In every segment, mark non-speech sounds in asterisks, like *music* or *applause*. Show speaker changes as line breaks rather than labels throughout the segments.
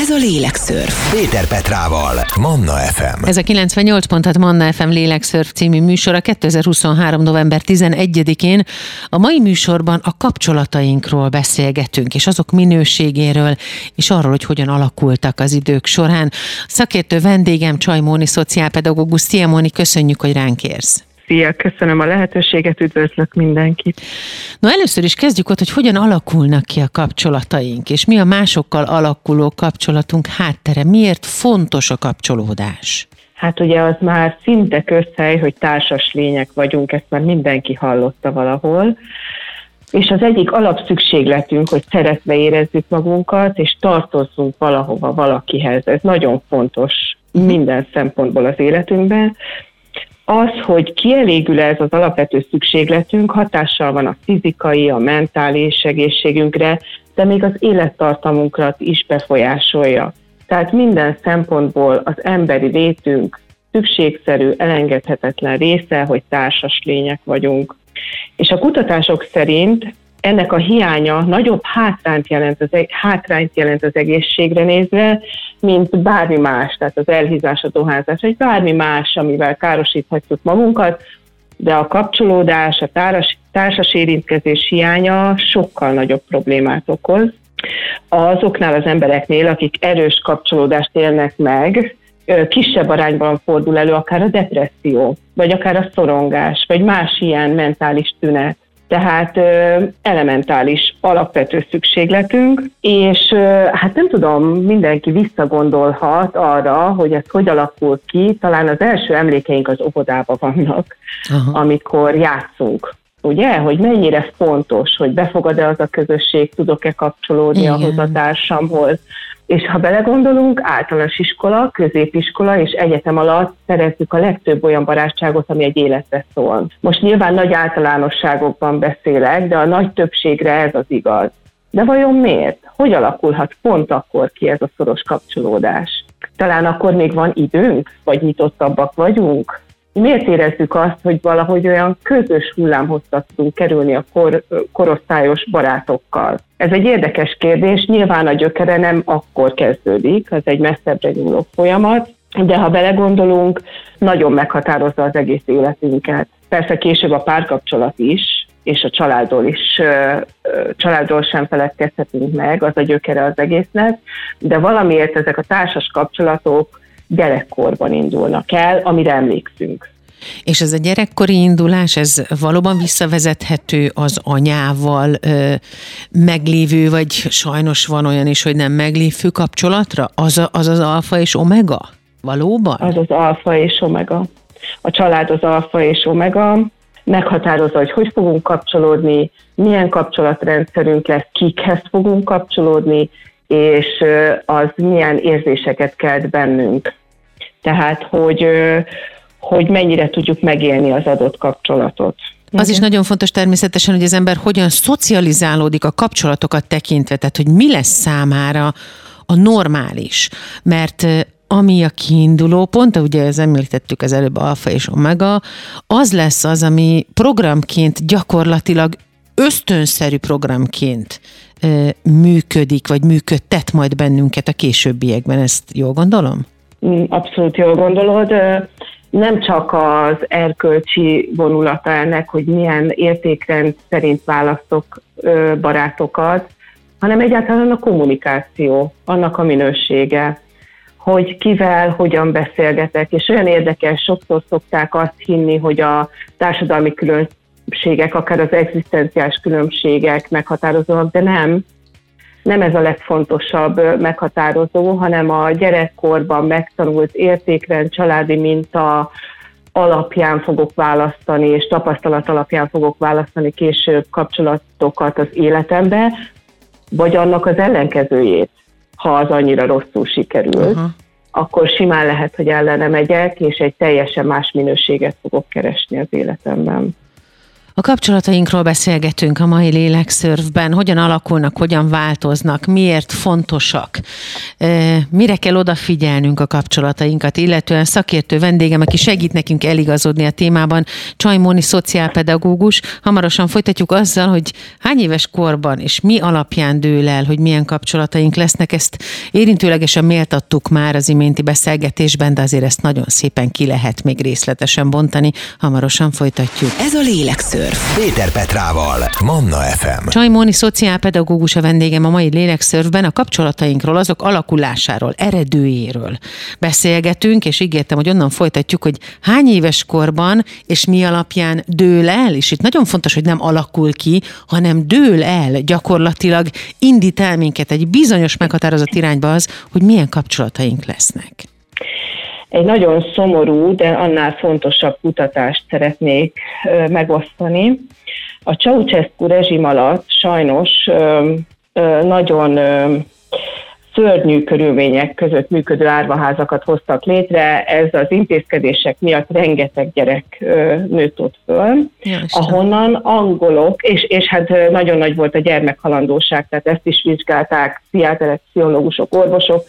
Ez a Lélekszörf.
Péter Petrával, Manna FM.
Ez a 98 pontat Manna FM Lélekszörf című műsora 2023. november 11-én. A mai műsorban a kapcsolatainkról beszélgetünk, és azok minőségéről, és arról, hogy hogyan alakultak az idők során. Szakértő vendégem Csajmóni, szociálpedagógus. Szia Móni, köszönjük, hogy ránk érsz.
Szia, köszönöm a lehetőséget, üdvözlök mindenkit.
No először is kezdjük ott, hogy hogyan alakulnak ki a kapcsolataink, és mi a másokkal alakuló kapcsolatunk háttere. Miért fontos a kapcsolódás?
Hát ugye az már szinte közhely, hogy társas lények vagyunk, ezt már mindenki hallotta valahol. És az egyik alapszükségletünk, hogy szeretve érezzük magunkat, és tartozzunk valahova valakihez. Ez nagyon fontos minden szempontból az életünkben az, hogy kielégül ez az alapvető szükségletünk, hatással van a fizikai, a mentális egészségünkre, de még az élettartamunkra is befolyásolja. Tehát minden szempontból az emberi létünk szükségszerű, elengedhetetlen része, hogy társas lények vagyunk. És a kutatások szerint ennek a hiánya nagyobb hátrányt jelent az, e- hátrányt jelent az egészségre nézve, mint bármi más, tehát az elhízás, a dohányzás, vagy bármi más, amivel károsíthatjuk magunkat, de a kapcsolódás, a társ, társas érintkezés hiánya sokkal nagyobb problémát okoz. Azoknál az embereknél, akik erős kapcsolódást élnek meg, kisebb arányban fordul elő akár a depresszió, vagy akár a szorongás, vagy más ilyen mentális tünet tehát ö, elementális, alapvető szükségletünk, és ö, hát nem tudom, mindenki visszagondolhat arra, hogy ez hogy alakul ki, talán az első emlékeink az óvodában vannak, Aha. amikor játszunk. Ugye, hogy mennyire fontos, hogy befogad-e az a közösség, tudok-e kapcsolódni Igen. ahhoz a társamhoz, és ha belegondolunk, általános iskola, középiskola és egyetem alatt szerezzük a legtöbb olyan barátságot, ami egy életre szól. Most nyilván nagy általánosságokban beszélek, de a nagy többségre ez az igaz. De vajon miért? Hogy alakulhat pont akkor ki ez a szoros kapcsolódás? Talán akkor még van időnk, vagy nyitottabbak vagyunk? Miért érezzük azt, hogy valahogy olyan közös hullámhosszat tudunk kerülni a kor, korosztályos barátokkal? Ez egy érdekes kérdés, nyilván a gyökere nem akkor kezdődik, az egy messzebbre nyúló folyamat, de ha belegondolunk, nagyon meghatározza az egész életünket. Persze később a párkapcsolat is, és a családról is, családról sem feledkezhetünk meg, az a gyökere az egésznek, de valamiért ezek a társas kapcsolatok gyerekkorban indulnak el, amire emlékszünk.
És ez a gyerekkori indulás, ez valóban visszavezethető az anyával ö, meglévő, vagy sajnos van olyan is, hogy nem meglévő kapcsolatra? Az a, az, az alfa és omega? Valóban?
Az az alfa és omega. A család az alfa és omega, meghatározza, hogy hogy fogunk kapcsolódni, milyen kapcsolatrendszerünk lesz, kikhez fogunk kapcsolódni, és az milyen érzéseket kelt bennünk. Tehát, hogy, hogy mennyire tudjuk megélni az adott kapcsolatot.
Az is nagyon fontos természetesen, hogy az ember hogyan szocializálódik a kapcsolatokat tekintve, tehát hogy mi lesz számára a normális. Mert ami a kiinduló pont, ugye ez említettük az előbb alfa és omega, az lesz az, ami programként gyakorlatilag ösztönszerű programként működik, vagy működtet majd bennünket a későbbiekben. Ezt jól gondolom?
Mm, abszolút jól gondolod. Nem csak az erkölcsi vonulata ennek, hogy milyen értékrend szerint választok barátokat, hanem egyáltalán a kommunikáció, annak a minősége, hogy kivel, hogyan beszélgetek, és olyan érdekes, sokszor szokták azt hinni, hogy a társadalmi különbségek, akár az egzisztenciás különbségek meghatározóak, de nem nem ez a legfontosabb meghatározó, hanem a gyerekkorban megtanult értékrend, családi minta alapján fogok választani, és tapasztalat alapján fogok választani később kapcsolatokat az életembe, vagy annak az ellenkezőjét, ha az annyira rosszul sikerül. Uh-huh. akkor simán lehet, hogy ellene megyek, és egy teljesen más minőséget fogok keresni az életemben.
A kapcsolatainkról beszélgetünk a mai lélekszörfben, hogyan alakulnak, hogyan változnak, miért fontosak, mire kell odafigyelnünk a kapcsolatainkat, illetően szakértő vendégem, aki segít nekünk eligazodni a témában, Csajmóni szociálpedagógus. Hamarosan folytatjuk azzal, hogy hány éves korban és mi alapján dől el, hogy milyen kapcsolataink lesznek. Ezt érintőlegesen méltattuk már az iménti beszélgetésben, de azért ezt nagyon szépen ki lehet még részletesen bontani. Hamarosan folytatjuk.
Ez a lélekszörf. Lélekszörf. Péter Petrával, Manna FM.
Csajmóni szociálpedagógus a vendégem a mai Lélekszörfben a kapcsolatainkról, azok alakulásáról, eredőjéről beszélgetünk, és ígértem, hogy onnan folytatjuk, hogy hány éves korban és mi alapján dől el, és itt nagyon fontos, hogy nem alakul ki, hanem dől el gyakorlatilag, indít el minket egy bizonyos meghatározott irányba az, hogy milyen kapcsolataink lesznek
egy nagyon szomorú, de annál fontosabb kutatást szeretnék megosztani. A Ceausescu rezsim alatt sajnos nagyon szörnyű körülmények között működő árvaházakat hoztak létre, ez az intézkedések miatt rengeteg gyerek nőtt ott föl, Jasne. ahonnan angolok, és, és hát nagyon nagy volt a gyermekhalandóság, tehát ezt is vizsgálták pszichiáterek, pszichológusok, orvosok,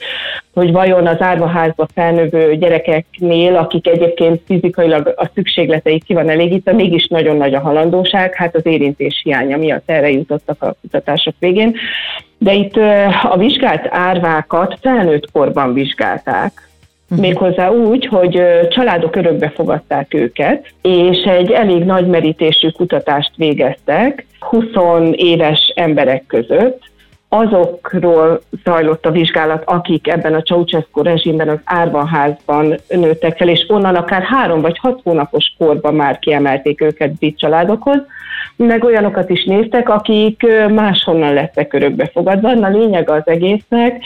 hogy vajon az árvaházba felnövő gyerekeknél, akik egyébként fizikailag a szükségleteik ki van elégítve, mégis nagyon nagy a halandóság, hát az érintés hiánya miatt erre jutottak a kutatások végén. De itt a vizsgált árvákat felnőtt korban vizsgálták, Uh-huh. Méghozzá úgy, hogy családok örökbe fogadták őket, és egy elég nagy merítésű kutatást végeztek 20 éves emberek között, azokról zajlott a vizsgálat, akik ebben a Ceausescu rezsimben az árvaházban nőttek fel, és onnan akár három vagy hat hónapos korban már kiemelték őket brit családokhoz, meg olyanokat is néztek, akik máshonnan lettek örökbe fogadva. A lényeg az egésznek,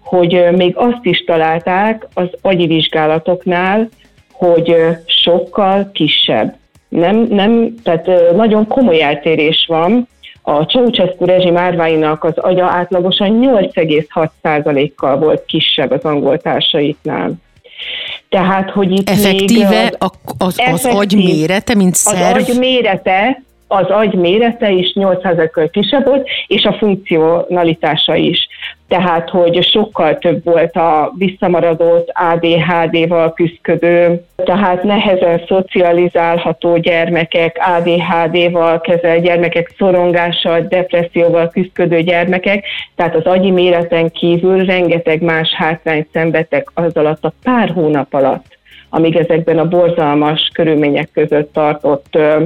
hogy még azt is találták az agyi vizsgálatoknál, hogy sokkal kisebb. Nem, nem, tehát nagyon komoly eltérés van a Ceausescu rezsim árváinak az agya átlagosan 8,6%-kal volt kisebb az angol társaiknál.
Tehát, hogy itt Effektíve még az, az, az agy mérete, mint szerv?
Az agy mérete, az agy mérete is 800-kal kisebb volt, és a funkcionalitása is. Tehát, hogy sokkal több volt a visszamaradott ADHD-val küzdködő, tehát nehezen szocializálható gyermekek, ADHD-val kezelt gyermekek, szorongással, depresszióval küzdködő gyermekek, tehát az agyi méreten kívül rengeteg más hátrányt szenvedtek az alatt a pár hónap alatt amíg ezekben a borzalmas körülmények között tartott ö,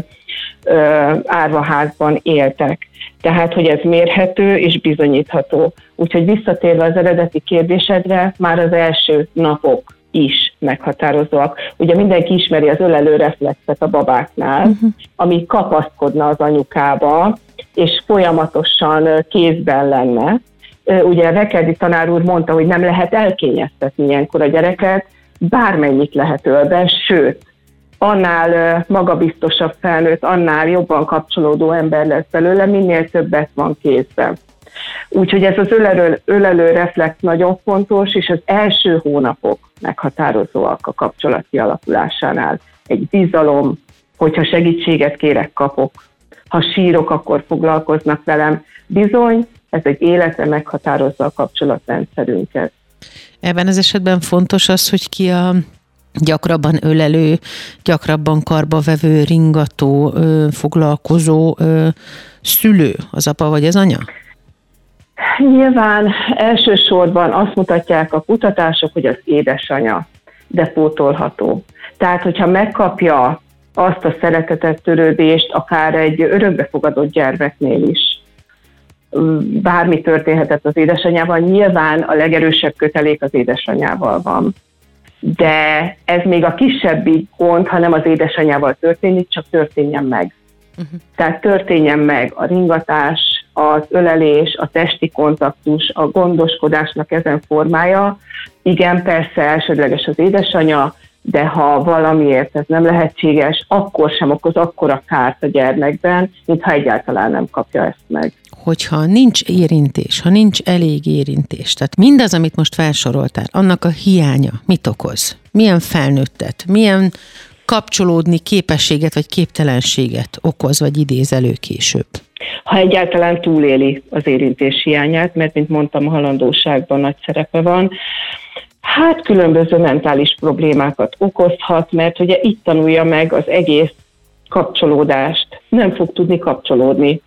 ö, árvaházban éltek. Tehát, hogy ez mérhető és bizonyítható. Úgyhogy visszatérve az eredeti kérdésedre, már az első napok is meghatározóak. Ugye mindenki ismeri az ölelő reflexet a babáknál, uh-huh. ami kapaszkodna az anyukába, és folyamatosan kézben lenne. Ugye Rekerdi tanár úr mondta, hogy nem lehet elkényeztetni ilyenkor a gyereket, bármennyit lehet ölben, sőt, annál magabiztosabb felnőtt, annál jobban kapcsolódó ember lesz belőle, minél többet van kézben. Úgyhogy ez az ölelő, ölelő reflex nagyon fontos, és az első hónapok meghatározóak a kapcsolati alakulásánál. Egy bizalom, hogyha segítséget kérek, kapok. Ha sírok, akkor foglalkoznak velem. Bizony, ez egy életre meghatározza a kapcsolatrendszerünket.
Ebben az esetben fontos az, hogy ki a gyakrabban ölelő, gyakrabban karbavevő, ringató, foglalkozó szülő, az apa vagy az anya?
Nyilván elsősorban azt mutatják a kutatások, hogy az édesanya, de pótolható. Tehát, hogyha megkapja azt a szeretetet, törődést, akár egy örökbefogadott gyermeknél is, bármi történhetett az édesanyával, nyilván a legerősebb kötelék az édesanyával van. De ez még a kisebbik gond, ha nem az édesanyával történik, csak történjen meg. Uh-huh. Tehát történjen meg a ringatás, az ölelés, a testi kontaktus, a gondoskodásnak ezen formája. Igen, persze elsődleges az édesanya, de ha valamiért ez nem lehetséges, akkor sem okoz akkora kárt a gyermekben, mintha egyáltalán nem kapja ezt meg.
Hogyha nincs érintés, ha nincs elég érintés, tehát mindaz, amit most felsoroltál, annak a hiánya mit okoz? Milyen felnőttet, milyen kapcsolódni képességet vagy képtelenséget okoz, vagy idéz elő később?
Ha egyáltalán túléli az érintés hiányát, mert mint mondtam, a halandóságban nagy szerepe van, Hát különböző mentális problémákat okozhat, mert ugye itt tanulja meg az egész kapcsolódást. Nem fog tudni kapcsolódni.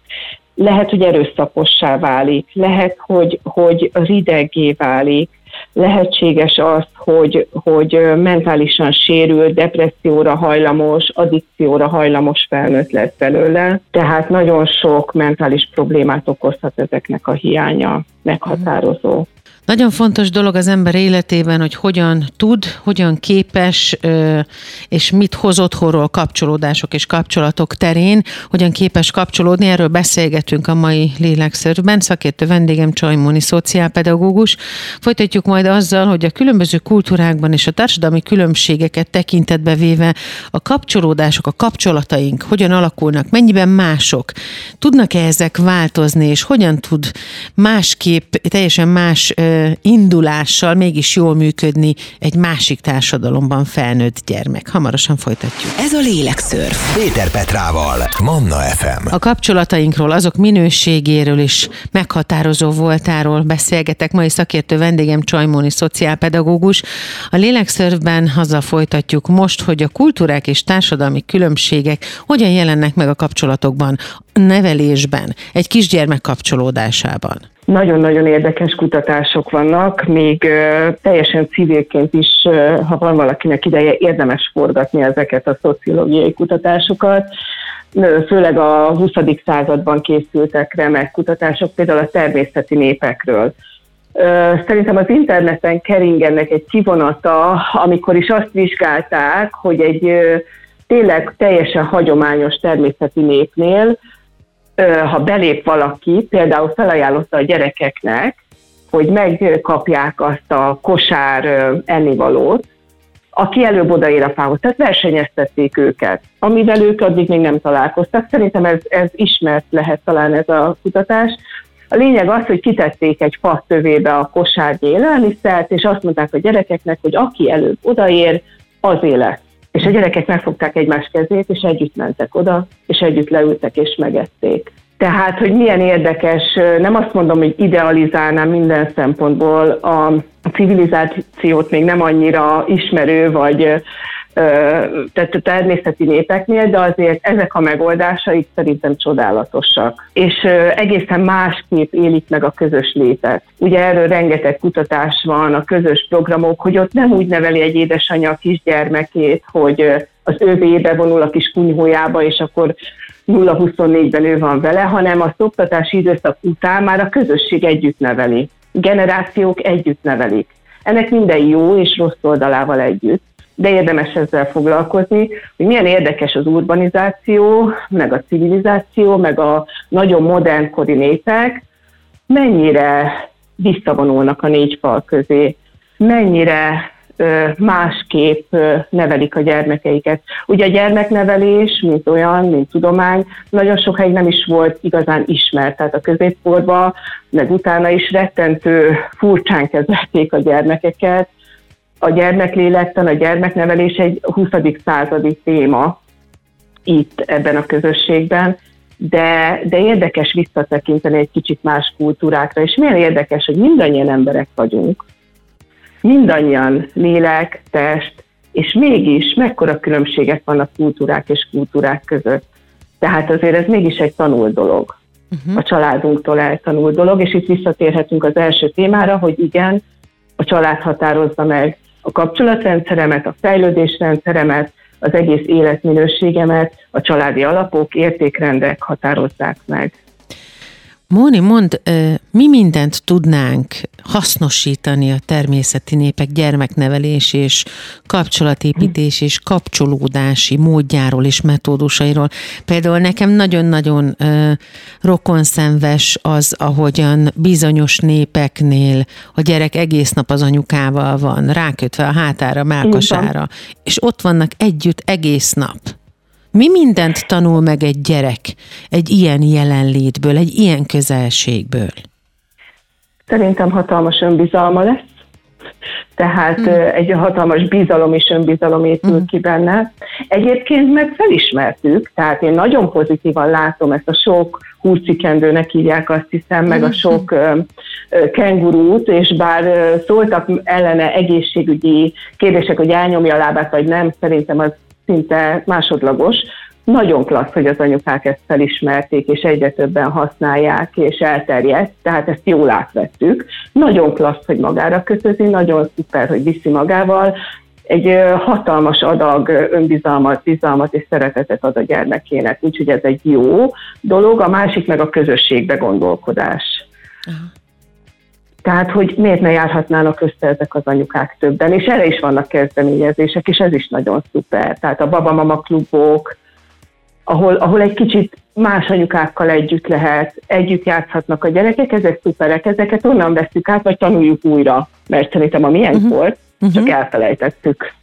Lehet, hogy erőszakossá válik, lehet, hogy, hogy rideggé válik, lehetséges az, hogy, hogy mentálisan sérül, depresszióra hajlamos, addikcióra hajlamos felnőtt lesz belőle. Tehát nagyon sok mentális problémát okozhat ezeknek a hiánya meghatározó.
Nagyon fontos dolog az ember életében, hogy hogyan tud, hogyan képes, és mit hoz otthonról kapcsolódások és kapcsolatok terén, hogyan képes kapcsolódni. Erről beszélgetünk a mai lélekszerűben. Szakértő vendégem Csajmóni szociálpedagógus. Folytatjuk majd azzal, hogy a különböző kultúrákban és a társadalmi különbségeket tekintetbe véve a kapcsolódások, a kapcsolataink hogyan alakulnak, mennyiben mások. Tudnak-e ezek változni, és hogyan tud másképp, teljesen más indulással mégis jól működni egy másik társadalomban felnőtt gyermek. Hamarosan folytatjuk.
Ez a Lélekszörf. Péter Petrával, Manna FM.
A kapcsolatainkról, azok minőségéről és meghatározó voltáról beszélgetek. Mai szakértő vendégem Csajmóni szociálpedagógus. A Lélekszörfben azzal folytatjuk most, hogy a kultúrák és társadalmi különbségek hogyan jelennek meg a kapcsolatokban, a nevelésben, egy kisgyermek kapcsolódásában.
Nagyon-nagyon érdekes kutatások vannak, még teljesen civilként is, ha van valakinek ideje, érdemes forgatni ezeket a szociológiai kutatásokat. Főleg a 20. században készültek remek kutatások, például a természeti népekről. Szerintem az interneten keringennek egy kivonata, amikor is azt vizsgálták, hogy egy tényleg teljesen hagyományos természeti népnél ha belép valaki, például felajánlotta a gyerekeknek, hogy megkapják azt a kosár ennivalót, aki előbb odaér a fához. Tehát versenyeztették őket, amivel ők addig még nem találkoztak. Szerintem ez, ez ismert lehet talán ez a kutatás. A lényeg az, hogy kitették egy fa tövébe a kosárnyi élelmiszert, és azt mondták a gyerekeknek, hogy aki előbb odaér, az élet. És a gyerekek megfogták egymás kezét, és együtt mentek oda, és együtt leültek és megették. Tehát, hogy milyen érdekes, nem azt mondom, hogy idealizálnám minden szempontból a civilizációt még nem annyira ismerő, vagy tehát a természeti népeknél, de azért ezek a megoldásaik szerintem csodálatosak. És egészen másképp élik meg a közös létet. Ugye erről rengeteg kutatás van, a közös programok, hogy ott nem úgy neveli egy édesanyja a kisgyermekét, hogy az övébe vonul a kis kunyhójába, és akkor 0-24-ben ő van vele, hanem a szoktatási időszak után már a közösség együtt neveli. Generációk együtt nevelik. Ennek minden jó és rossz oldalával együtt de érdemes ezzel foglalkozni, hogy milyen érdekes az urbanizáció, meg a civilizáció, meg a nagyon modern kori népek, mennyire visszavonulnak a négy fal közé, mennyire másképp nevelik a gyermekeiket. Ugye a gyermeknevelés, mint olyan, mint tudomány, nagyon sokáig nem is volt igazán ismert, tehát a középkorban, meg utána is rettentő furcsán kezelték a gyermekeket, a gyermeklélektan, a gyermeknevelés egy 20. századi téma itt ebben a közösségben, de, de érdekes visszatekinteni egy kicsit más kultúrákra, és milyen érdekes, hogy mindannyian emberek vagyunk, mindannyian lélek, test, és mégis mekkora különbségek vannak kultúrák és kultúrák között. Tehát azért ez mégis egy tanult dolog. Uh-huh. A családunktól eltanult dolog, és itt visszatérhetünk az első témára, hogy igen, a család határozza meg a kapcsolatrendszeremet, a fejlődésrendszeremet, az egész életminőségemet a családi alapok, értékrendek határozzák meg.
Móni, mond, mi mindent tudnánk hasznosítani a természeti népek gyermeknevelés és kapcsolatépítés és kapcsolódási módjáról és metódusairól. Például nekem nagyon-nagyon rokonszenves az, ahogyan bizonyos népeknél a gyerek egész nap az anyukával van, rákötve a hátára, melkasára, és ott vannak együtt egész nap mi mindent tanul meg egy gyerek egy ilyen jelenlétből, egy ilyen közelségből?
Szerintem hatalmas önbizalma lesz. tehát mm. egy hatalmas bizalom és önbizalom épül mm. ki benne. Egyébként meg felismertük, tehát én nagyon pozitívan látom ezt a sok húrcikendőnek hívják azt hiszem, meg a mhm. sok kengurút, és bár szóltak ellene egészségügyi kérdések, hogy elnyomja a lábát, vagy nem, szerintem az szinte másodlagos. Nagyon klassz, hogy az anyukák ezt felismerték, és egyre többen használják, és elterjedt, tehát ezt jól átvettük. Nagyon klassz, hogy magára kötözi, nagyon szuper, hogy viszi magával, egy hatalmas adag önbizalmat, bizalmat és szeretetet ad a gyermekének, úgyhogy ez egy jó dolog, a másik meg a közösségbe gondolkodás. Aha. Tehát, hogy miért ne járhatnának össze ezek az anyukák többen, és erre is vannak kezdeményezések, és ez is nagyon szuper. Tehát a babamama klubok, ahol, ahol egy kicsit más anyukákkal együtt lehet, együtt játszhatnak a gyerekek, ezek szuperek, ezeket onnan veszük át, vagy tanuljuk újra, mert szerintem a milyen uh-huh. volt, uh-huh. csak elfelejtettük.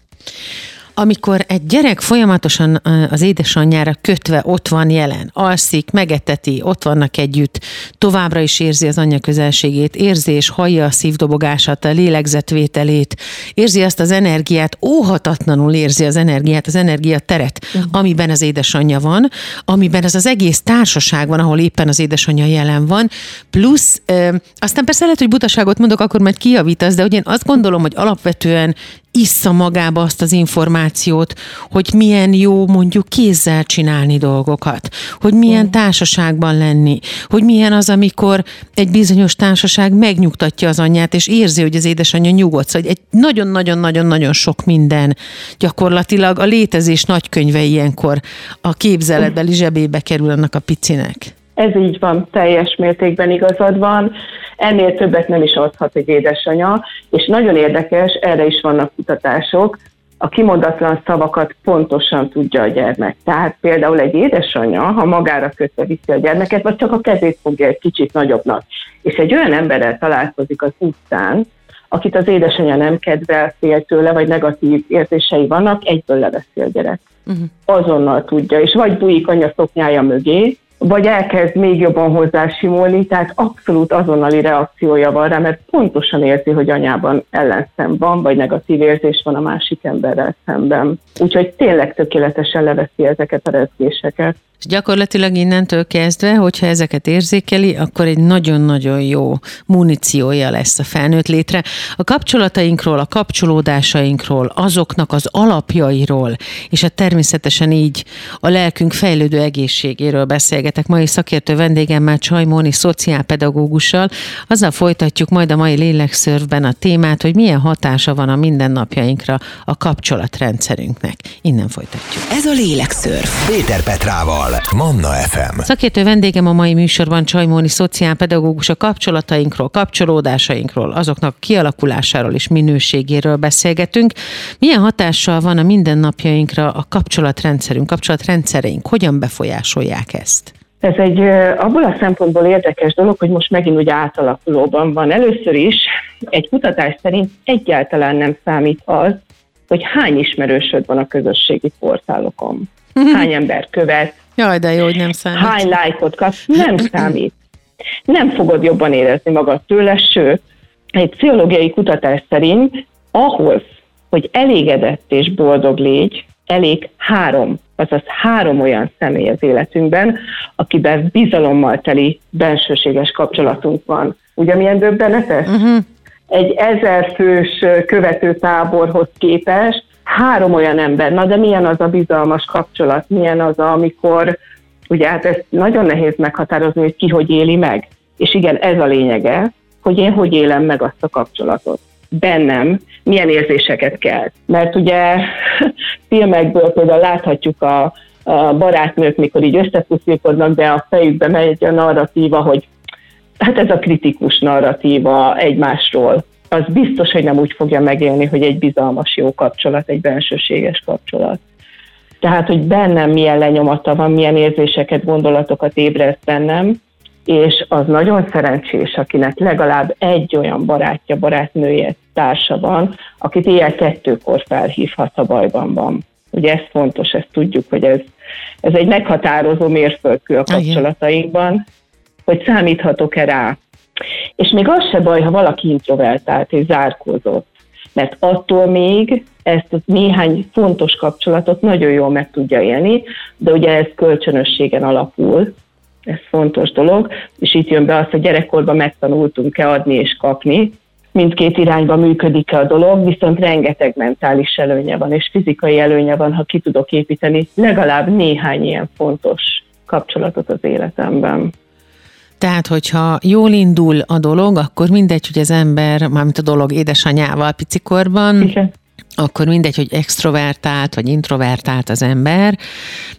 Amikor egy gyerek folyamatosan az édesanyjára kötve ott van jelen, alszik, megeteti, ott vannak együtt, továbbra is érzi az anyja közelségét, érzi és hallja a szívdobogását, a lélegzetvételét, érzi azt az energiát, óhatatlanul érzi az energiát, az energiateret, uh-huh. amiben az édesanyja van, amiben ez az egész társaság van, ahol éppen az édesanyja jelen van, plusz, ö, aztán persze lehet, hogy butaságot mondok, akkor majd kijavítasz, de hogy én azt gondolom, hogy alapvetően issza magába azt az információt, hogy milyen jó mondjuk kézzel csinálni dolgokat, hogy milyen mm. társaságban lenni, hogy milyen az, amikor egy bizonyos társaság megnyugtatja az anyját, és érzi, hogy az édesanyja nyugodt. Szóval egy nagyon-nagyon-nagyon-nagyon sok minden gyakorlatilag a létezés nagykönyve ilyenkor a képzeletbeli zsebébe kerül annak a picinek.
Ez így van, teljes mértékben igazad van. Ennél többet nem is adhat egy édesanya, és nagyon érdekes, erre is vannak kutatások, a kimondatlan szavakat pontosan tudja a gyermek. Tehát például egy édesanyja, ha magára kötve viszi a gyermeket, vagy csak a kezét fogja egy kicsit nagyobbnak, és egy olyan emberrel találkozik az utcán, akit az édesanyja nem kedvel, fél tőle, vagy negatív érzései vannak, egyből leveszi a gyerek. Uh-huh. Azonnal tudja, és vagy bújik anya szoknyája mögé, vagy elkezd még jobban hozzásimulni, tehát abszolút azonnali reakciója van rá, mert pontosan érzi, hogy anyában ellenszem van, vagy negatív érzés van a másik emberrel szemben. Úgyhogy tényleg tökéletesen leveszi ezeket a rezgéseket.
És gyakorlatilag innentől kezdve, hogyha ezeket érzékeli, akkor egy nagyon-nagyon jó muníciója lesz a felnőtt létre. A kapcsolatainkról, a kapcsolódásainkról, azoknak az alapjairól, és a természetesen így a lelkünk fejlődő egészségéről beszélgetek mai szakértő vendégemmel, Csajmóni szociálpedagógussal. Azzal folytatjuk majd a mai lélekszörvben a témát, hogy milyen hatása van a mindennapjainkra a kapcsolatrendszerünknek. Innen folytatjuk.
Ez a lélekszörv. Péter Petrával. Manna FM.
Szakértő vendégem a mai műsorban Csajmóni szociálpedagógus a kapcsolatainkról, kapcsolódásainkról, azoknak kialakulásáról és minőségéről beszélgetünk. Milyen hatással van a mindennapjainkra a kapcsolatrendszerünk, kapcsolatrendszereink? Hogyan befolyásolják ezt?
Ez egy abból a szempontból érdekes dolog, hogy most megint ugye átalakulóban van. Először is egy kutatás szerint egyáltalán nem számít az, hogy hány ismerősöd van a közösségi portálokon. *laughs* Hány ember követ,
Jaj, de jó, hogy nem számít.
Hány lájkot kapsz, nem *clears throat* számít. Nem fogod jobban érezni magad tőle, sőt, egy pszichológiai kutatás szerint ahhoz, hogy elégedett és boldog légy, elég három, azaz három olyan személy az életünkben, akiben bizalommal teli bensőséges kapcsolatunk van. Ugye milyen döbbenetes? Uh-huh. Egy ezer fős követőtáborhoz képest három olyan ember, na de milyen az a bizalmas kapcsolat, milyen az, amikor, ugye hát ezt nagyon nehéz meghatározni, hogy ki hogy éli meg. És igen, ez a lényege, hogy én hogy élem meg azt a kapcsolatot. Bennem milyen érzéseket kell. Mert ugye *laughs* filmekből például láthatjuk a, a barátnők, mikor így összepuszilkodnak, de a fejükbe megy a narratíva, hogy hát ez a kritikus narratíva egymásról az biztos, hogy nem úgy fogja megélni, hogy egy bizalmas jó kapcsolat, egy bensőséges kapcsolat. Tehát, hogy bennem milyen lenyomata van, milyen érzéseket, gondolatokat ébreszt bennem, és az nagyon szerencsés, akinek legalább egy olyan barátja, barátnője, társa van, akit ilyen kettőkor felhívhat, a bajban van. Ugye ez fontos, ezt tudjuk, hogy ez, ez egy meghatározó mérföldkő a kapcsolatainkban, hogy számíthatok-e rá, és még az se baj, ha valaki introvertált és zárkózott. mert attól még ezt a néhány fontos kapcsolatot nagyon jól meg tudja élni, de ugye ez kölcsönösségen alapul, ez fontos dolog, és itt jön be az, hogy gyerekkorban megtanultunk-e adni és kapni, mindkét irányba működik-e a dolog, viszont rengeteg mentális előnye van, és fizikai előnye van, ha ki tudok építeni legalább néhány ilyen fontos kapcsolatot az életemben.
Tehát, hogyha jól indul a dolog, akkor mindegy, hogy az ember, mármint a dolog édesanyával picikorban, Igen akkor mindegy, hogy extrovertált vagy introvertált az ember,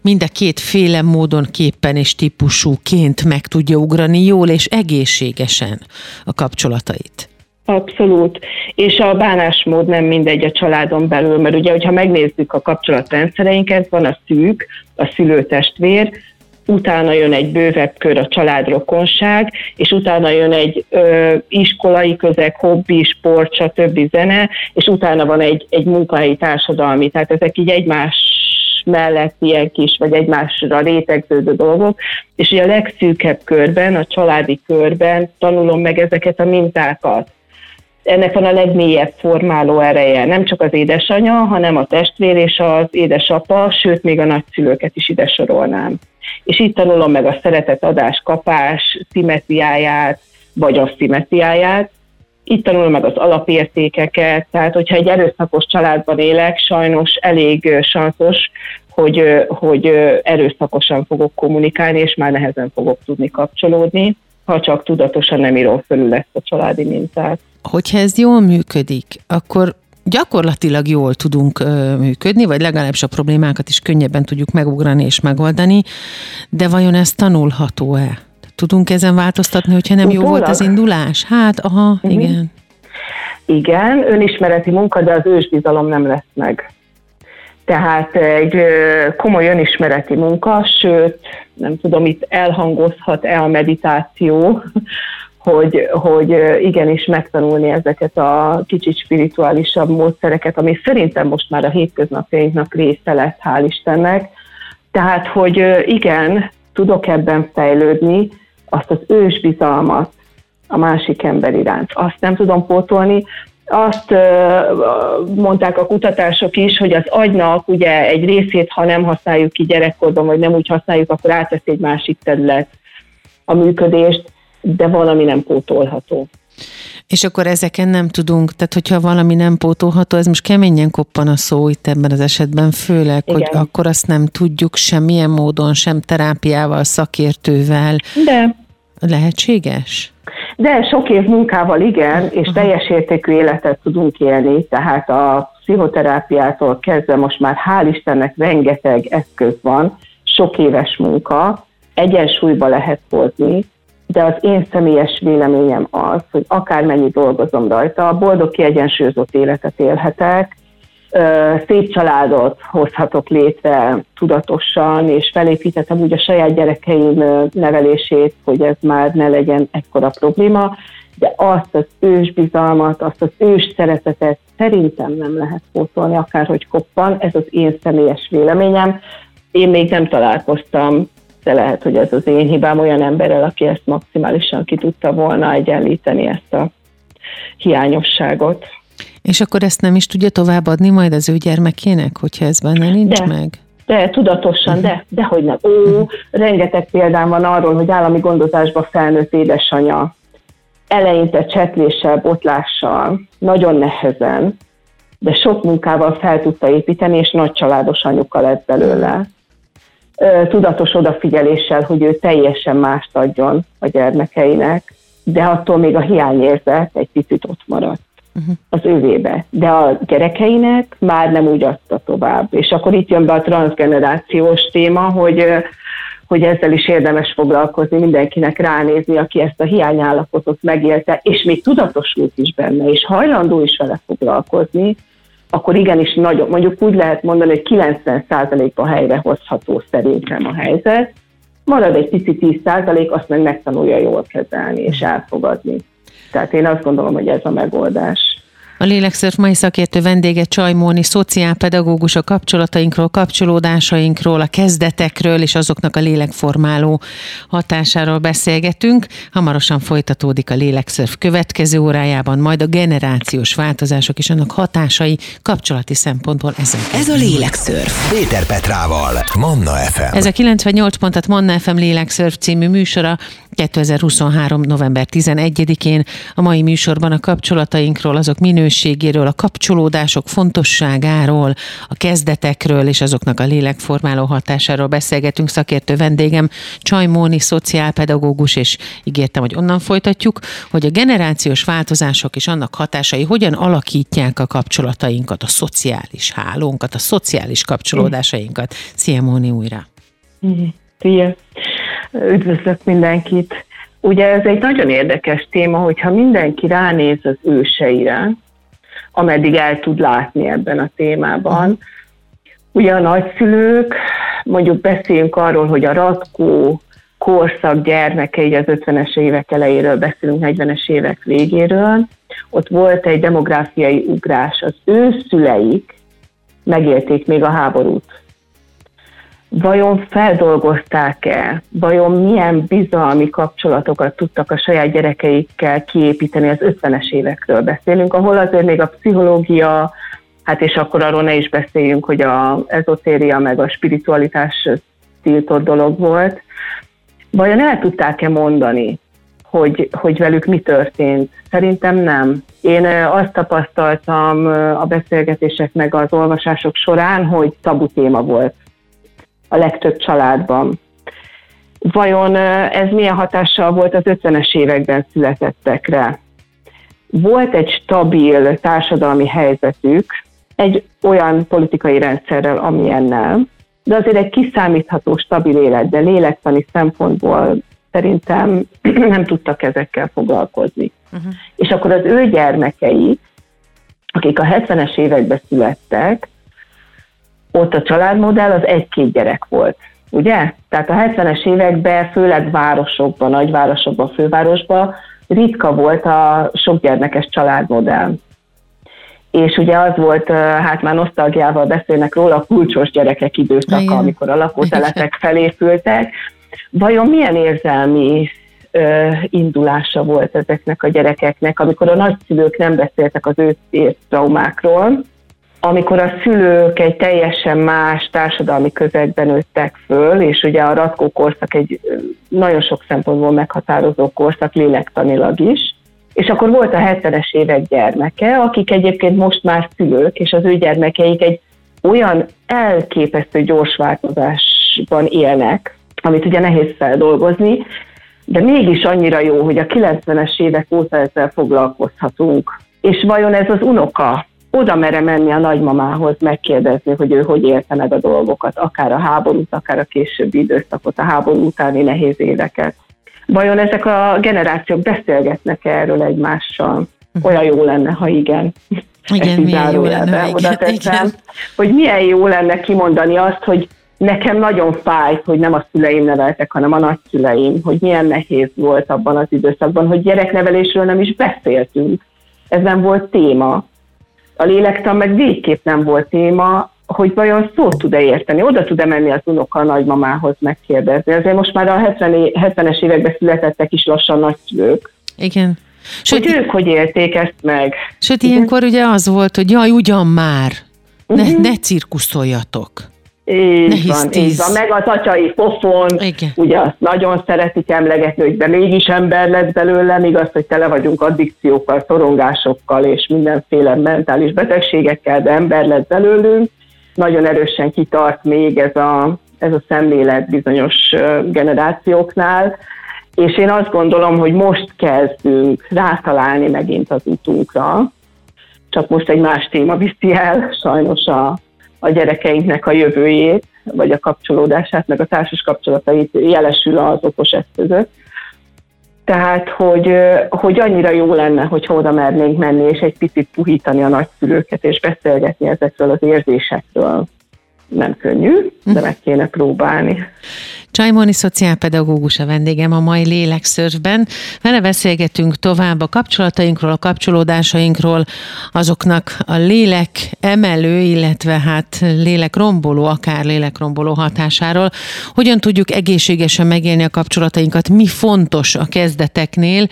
mind a kétféle módon képpen és típusúként meg tudja ugrani jól és egészségesen a kapcsolatait.
Abszolút. És a bánásmód nem mindegy a családon belül, mert ugye, hogyha megnézzük a kapcsolatrendszereinket, van a szűk, a szülőtestvér, utána jön egy bővebb kör a családrokonság, és utána jön egy ö, iskolai közeg, hobbi, sport, stb. zene, és utána van egy, egy munkahelyi társadalmi, tehát ezek így egymás mellett ilyen kis, vagy egymásra rétegződő dolgok, és ugye a legszűkebb körben, a családi körben tanulom meg ezeket a mintákat ennek van a legmélyebb formáló ereje. Nem csak az édesanya, hanem a testvér és az édesapa, sőt, még a nagyszülőket is ide sorolnám. És itt tanulom meg a szeretet adás, kapás, szimetriáját, vagy a szimetriáját. Itt tanulom meg az alapértékeket, tehát hogyha egy erőszakos családban élek, sajnos elég sanszos, hogy, hogy erőszakosan fogok kommunikálni, és már nehezen fogok tudni kapcsolódni, ha csak tudatosan nem írom fölül ezt a családi mintát
hogyha ez jól működik, akkor gyakorlatilag jól tudunk ö, működni, vagy legalábbis a problémákat is könnyebben tudjuk megugrani és megoldani, de vajon ez tanulható-e? Tudunk ezen változtatni, hogyha nem Utólag? jó volt az indulás? Hát, aha, uh-huh. igen.
Igen, önismereti munka, de az ősbizalom nem lesz meg. Tehát egy komoly önismereti munka, sőt, nem tudom, itt elhangozhat-e a meditáció, hogy, hogy igenis megtanulni ezeket a kicsit spirituálisabb módszereket, ami szerintem most már a hétköznapjainknak része lett, hál' Istennek. Tehát, hogy igen, tudok ebben fejlődni, azt az ősbizalmat a másik ember iránt. Azt nem tudom pótolni, azt mondták a kutatások is, hogy az agynak ugye egy részét, ha nem használjuk ki gyerekkorban, vagy nem úgy használjuk, akkor átvesz egy másik terület a működést de valami nem pótolható.
És akkor ezeken nem tudunk, tehát hogyha valami nem pótolható, ez most keményen koppan a szó itt ebben az esetben, főleg, Igen. hogy akkor azt nem tudjuk semmilyen módon, sem terápiával, szakértővel.
De.
Lehetséges?
De sok év munkával igen, és Aha. teljes értékű életet tudunk élni, tehát a pszichoterápiától kezdve most már hál' Istennek rengeteg eszköz van, sok éves munka, egyensúlyba lehet hozni, de az én személyes véleményem az, hogy akármennyi dolgozom rajta, boldog, kiegyensúlyozott életet élhetek, szép családot hozhatok létre tudatosan, és felépítettem úgy a saját gyerekeim nevelését, hogy ez már ne legyen ekkora probléma, de azt az ősbizalmat, azt az ős szeretetet szerintem nem lehet pótolni, akárhogy koppan, ez az én személyes véleményem. Én még nem találkoztam de lehet, hogy ez az én hibám olyan emberrel, aki ezt maximálisan ki tudta volna egyenlíteni ezt a hiányosságot.
És akkor ezt nem is tudja továbbadni majd az ő gyermekének, hogyha ez benne nincs
de,
meg?
De, tudatosan, de, de hogy nem. Ó, rengeteg példám van arról, hogy állami gondozásba felnőtt édesanya eleinte csetléssel, botlással, nagyon nehezen, de sok munkával fel tudta építeni, és nagy családos anyuka lett belőle tudatos odafigyeléssel, hogy ő teljesen mást adjon a gyermekeinek, de attól még a hiányérzet egy picit ott maradt uh-huh. az ővébe. De a gyerekeinek már nem úgy adta tovább. És akkor itt jön be a transgenerációs téma, hogy hogy ezzel is érdemes foglalkozni, mindenkinek ránézni, aki ezt a hiányállapotot megélte, és még tudatosult is benne, és hajlandó is vele foglalkozni, akkor igenis nagyon, mondjuk úgy lehet mondani, hogy 90%-ban helyre hozható szerintem a helyzet, marad egy pici 10%, azt meg megtanulja jól kezelni és elfogadni. Tehát én azt gondolom, hogy ez a megoldás.
A Lélekszörf mai szakértő vendége Csajmóni, szociálpedagógus a kapcsolatainkról, kapcsolódásainkról, a kezdetekről és azoknak a lélekformáló hatásáról beszélgetünk. Hamarosan folytatódik a Lélekszörf következő órájában, majd a generációs változások és annak hatásai kapcsolati szempontból ezen.
Ez a Lélekszörf. Péter Petrával, Manna FM.
Ez a 98 pontat Manna FM Lélekszörf című műsora 2023. november 11-én. A mai műsorban a kapcsolatainkról, azok minőségéről, a kapcsolódások fontosságáról, a kezdetekről és azoknak a lélekformáló hatásáról beszélgetünk. Szakértő vendégem Csajmóni, szociálpedagógus, és ígértem, hogy onnan folytatjuk, hogy a generációs változások és annak hatásai hogyan alakítják a kapcsolatainkat, a szociális hálónkat, a szociális kapcsolódásainkat. Szia Móni újra!
Szia! Üdvözlök mindenkit! Ugye ez egy nagyon érdekes téma, hogyha mindenki ránéz az őseire, ameddig el tud látni ebben a témában. Ugye a nagyszülők, mondjuk beszéljünk arról, hogy a ratkó korszak gyermekei, az 50-es évek elejéről beszélünk, 40-es évek végéről, ott volt egy demográfiai ugrás. Az ő szüleik megélték még a háborút vajon feldolgozták-e, vajon milyen bizalmi kapcsolatokat tudtak a saját gyerekeikkel kiépíteni, az 50-es évekről beszélünk, ahol azért még a pszichológia, hát és akkor arról ne is beszéljünk, hogy a ezotéria meg a spiritualitás tiltott dolog volt. Vajon el tudták-e mondani, hogy, hogy velük mi történt? Szerintem nem. Én azt tapasztaltam a beszélgetések meg az olvasások során, hogy tabu téma volt a legtöbb családban. Vajon ez milyen hatással volt az 50-es években születettekre? Volt egy stabil társadalmi helyzetük, egy olyan politikai rendszerrel, amilyennel, de azért egy kiszámítható, stabil élet, de lélektani szempontból szerintem *clears throat* nem tudtak ezekkel foglalkozni. Uh-huh. És akkor az ő gyermekei, akik a 70-es években születtek, ott a családmodell az egy-két gyerek volt, ugye? Tehát a 70-es években, főleg városokban, nagyvárosokban, fővárosban ritka volt a sok gyermekes családmodell. És ugye az volt, hát már nosztalgiával beszélnek róla, a kulcsos gyerekek időszaka, Igen. amikor a lakótelepek felépültek. Vajon milyen érzelmi ö, indulása volt ezeknek a gyerekeknek, amikor a nagyszülők nem beszéltek az ő traumákról, amikor a szülők egy teljesen más társadalmi közegben nőttek föl, és ugye a ratkó korszak egy nagyon sok szempontból meghatározó korszak lélektanilag is, és akkor volt a 70-es évek gyermeke, akik egyébként most már szülők, és az ő gyermekeik egy olyan elképesztő gyors változásban élnek, amit ugye nehéz feldolgozni, de mégis annyira jó, hogy a 90-es évek óta ezzel foglalkozhatunk. És vajon ez az unoka oda mere menni a nagymamához, megkérdezni, hogy ő hogy élte meg a dolgokat, akár a háborút, akár a későbbi időszakot, a háború utáni nehéz éveket. Vajon ezek a generációk beszélgetnek erről egymással? Olyan jó lenne, ha igen. *laughs*
Igen, milyen jó lenne, oda igen, igen.
hogy milyen jó lenne kimondani azt, hogy nekem nagyon fájt, hogy nem a szüleim neveltek, hanem a nagyszüleim, hogy milyen nehéz volt abban az időszakban, hogy gyereknevelésről nem is beszéltünk. Ez nem volt téma a lélektan meg végképp nem volt téma, hogy vajon szót tud-e érteni, oda tud-e menni az unoka a nagymamához megkérdezni. Azért most már a 70, 70-es években születettek is lassan nagyszülők.
Igen.
Sőt, hogy ők hogy élték ezt meg.
Sőt, ilyenkor ugye az volt, hogy jaj, ugyan már, ne, uh-huh. ne cirkuszoljatok.
Így van, így van. Meg az atyai pofon, Igen. ugye azt nagyon szeretik emlegetni, hogy de mégis ember lett belőle, igaz, hogy tele vagyunk addikciókkal, szorongásokkal és mindenféle mentális betegségekkel, de ember lett belőlünk. Nagyon erősen kitart még ez a, ez a szemlélet bizonyos generációknál, és én azt gondolom, hogy most kezdünk rátalálni megint az utunkra, csak most egy más téma viszi el sajnos a, a gyerekeinknek a jövőjét, vagy a kapcsolódását, meg a társas kapcsolatait jelesül az okos eszközök. Tehát, hogy, hogy annyira jó lenne, hogy oda mernénk menni, és egy picit puhítani a nagyszülőket, és beszélgetni ezekről az érzésekről. Nem könnyű, de meg kéne próbálni.
Csajmoni szociálpedagógus a vendégem a mai lélekszörfben. Vele beszélgetünk tovább a kapcsolatainkról, a kapcsolódásainkról, azoknak a lélek emelő, illetve hát lélek romboló, akár lélek romboló hatásáról. Hogyan tudjuk egészségesen megélni a kapcsolatainkat, mi fontos a kezdeteknél.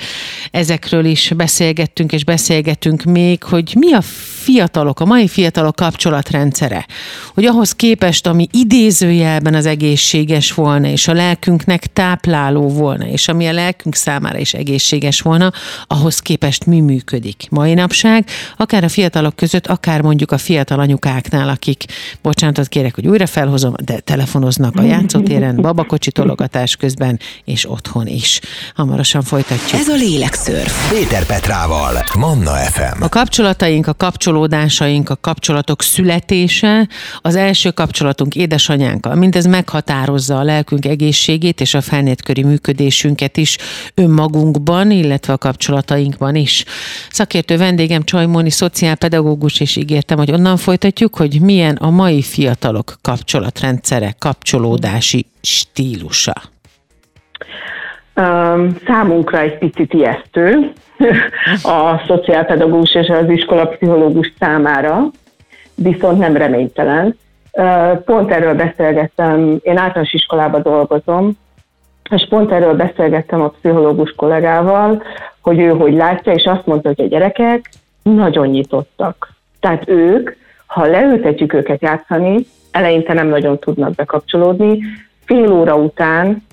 Ezekről is beszélgettünk és beszélgetünk még, hogy mi a fiatalok, a mai fiatalok kapcsolatrendszere. Hogy ahhoz képest, ami idézőjelben az egészséges volna, és a lelkünknek tápláló volna, és ami a lelkünk számára is egészséges volna, ahhoz képest mi működik. Mai napság, akár a fiatalok között, akár mondjuk a fiatal anyukáknál, akik, bocsánatot kérek, hogy újra felhozom, de telefonoznak a játszótéren, babakocsi tologatás közben, és otthon is. Hamarosan folytatjuk.
Ez a Lélekszörf. Péter Petrával, Manna FM.
A kapcsolataink, a kapcsolódásaink, a kapcsolatok születése, az első kapcsolatunk édesanyánkkal, mindez meghatározza a lelkünk egészségét és a felnőttköri működésünket is önmagunkban, illetve a kapcsolatainkban is. Szakértő vendégem Csajmóni, szociálpedagógus, és ígértem, hogy onnan folytatjuk, hogy milyen a mai fiatalok kapcsolatrendszere, kapcsolódási stílusa.
Számunkra egy picit ijesztő *laughs* a szociálpedagógus és az iskolapszichológus számára, viszont nem reménytelen. Pont erről beszélgettem, én általános iskolában dolgozom, és pont erről beszélgettem a pszichológus kollégával, hogy ő hogy látja, és azt mondta, hogy a gyerekek nagyon nyitottak. Tehát ők, ha leültetjük őket játszani, eleinte nem nagyon tudnak bekapcsolódni, fél óra után,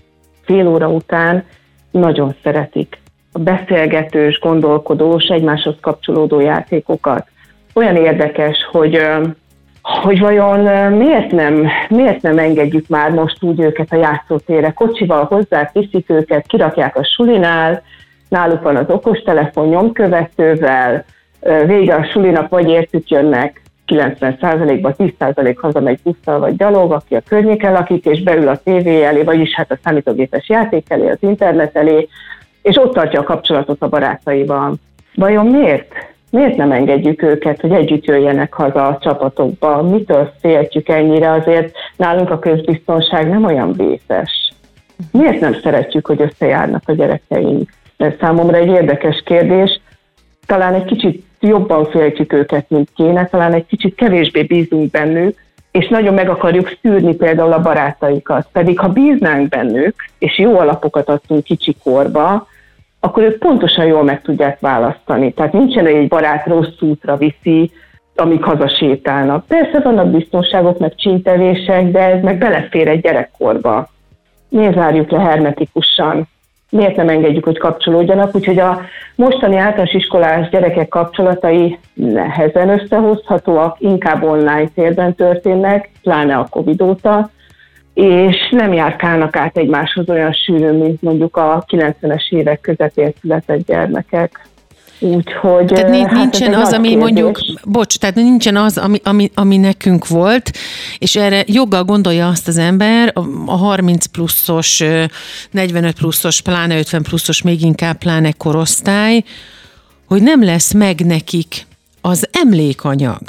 fél óra után nagyon szeretik beszélgetős, gondolkodós, egymáshoz kapcsolódó játékokat. Olyan érdekes, hogy hogy vajon miért nem, miért nem engedjük már most úgy őket a játszótérre. Kocsival hozzá viszik őket, kirakják a sulinál, náluk van az okostelefon nyomkövetővel, vége a sulinak vagy értük jönnek 90%-ban 10% hazamegy busszal vagy gyalog, aki a környéken lakik, és beül a tévé elé, vagyis hát a számítógépes játék elé, az internet elé, és ott tartja a kapcsolatot a barátaival. Vajon miért? Miért nem engedjük őket, hogy együtt jöjjenek haza a csapatokba? Mitől féltjük ennyire? Azért nálunk a közbiztonság nem olyan vészes. Miért nem szeretjük, hogy összejárnak a gyerekeink? Ez számomra egy érdekes kérdés. Talán egy kicsit jobban féltjük őket, mint kéne, talán egy kicsit kevésbé bízunk bennük, és nagyon meg akarjuk szűrni például a barátaikat. Pedig ha bíznánk bennük, és jó alapokat adtunk kicsi korba, akkor ők pontosan jól meg tudják választani. Tehát nincsen egy barát rossz útra viszi, amik hazasétálnak. Persze vannak biztonságok, meg csintevések, de ez meg belefér egy gyerekkorba. Miért zárjuk le hermetikusan? Miért nem engedjük, hogy kapcsolódjanak? Úgyhogy a mostani általános iskolás gyerekek kapcsolatai nehezen összehozhatóak, inkább online térben történnek, pláne a Covid óta, és nem járkálnak át egymáshoz olyan sűrűn, mint mondjuk a 90-es évek közepén született gyermekek. Úgyhogy,
tehát hát nincsen az, ami kérdés. mondjuk, bocs, tehát nincsen az, ami, ami, ami nekünk volt, és erre joggal gondolja azt az ember, a 30 pluszos, 45 pluszos, pláne 50 pluszos, még inkább pláne korosztály, hogy nem lesz meg nekik az emlékanyag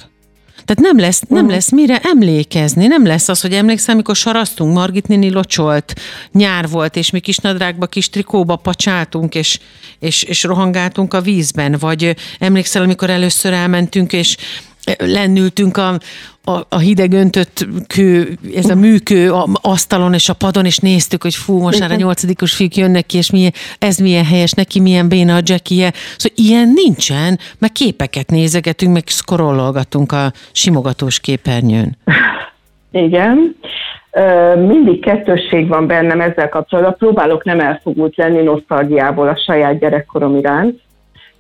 tehát nem lesz, nem lesz mire emlékezni, nem lesz az, hogy emlékszem, amikor sarasztunk, Margit néni locsolt, nyár volt, és mi kis nadrágba, kis trikóba pacsáltunk, és, és, és rohangáltunk a vízben, vagy emlékszel, amikor először elmentünk, és lennültünk a, a, a hideg öntött kő, ez a műkő a asztalon és a padon, és néztük, hogy fú, most már a nyolcadikos fiúk jönnek ki, és milyen, ez milyen helyes, neki milyen béna a jackie Szóval ilyen nincsen, meg képeket nézegetünk, meg scrollolgatunk a simogatós képernyőn.
Igen. Mindig kettősség van bennem ezzel kapcsolatban. Próbálok nem elfogult lenni nosztalgiából a saját gyerekkorom iránt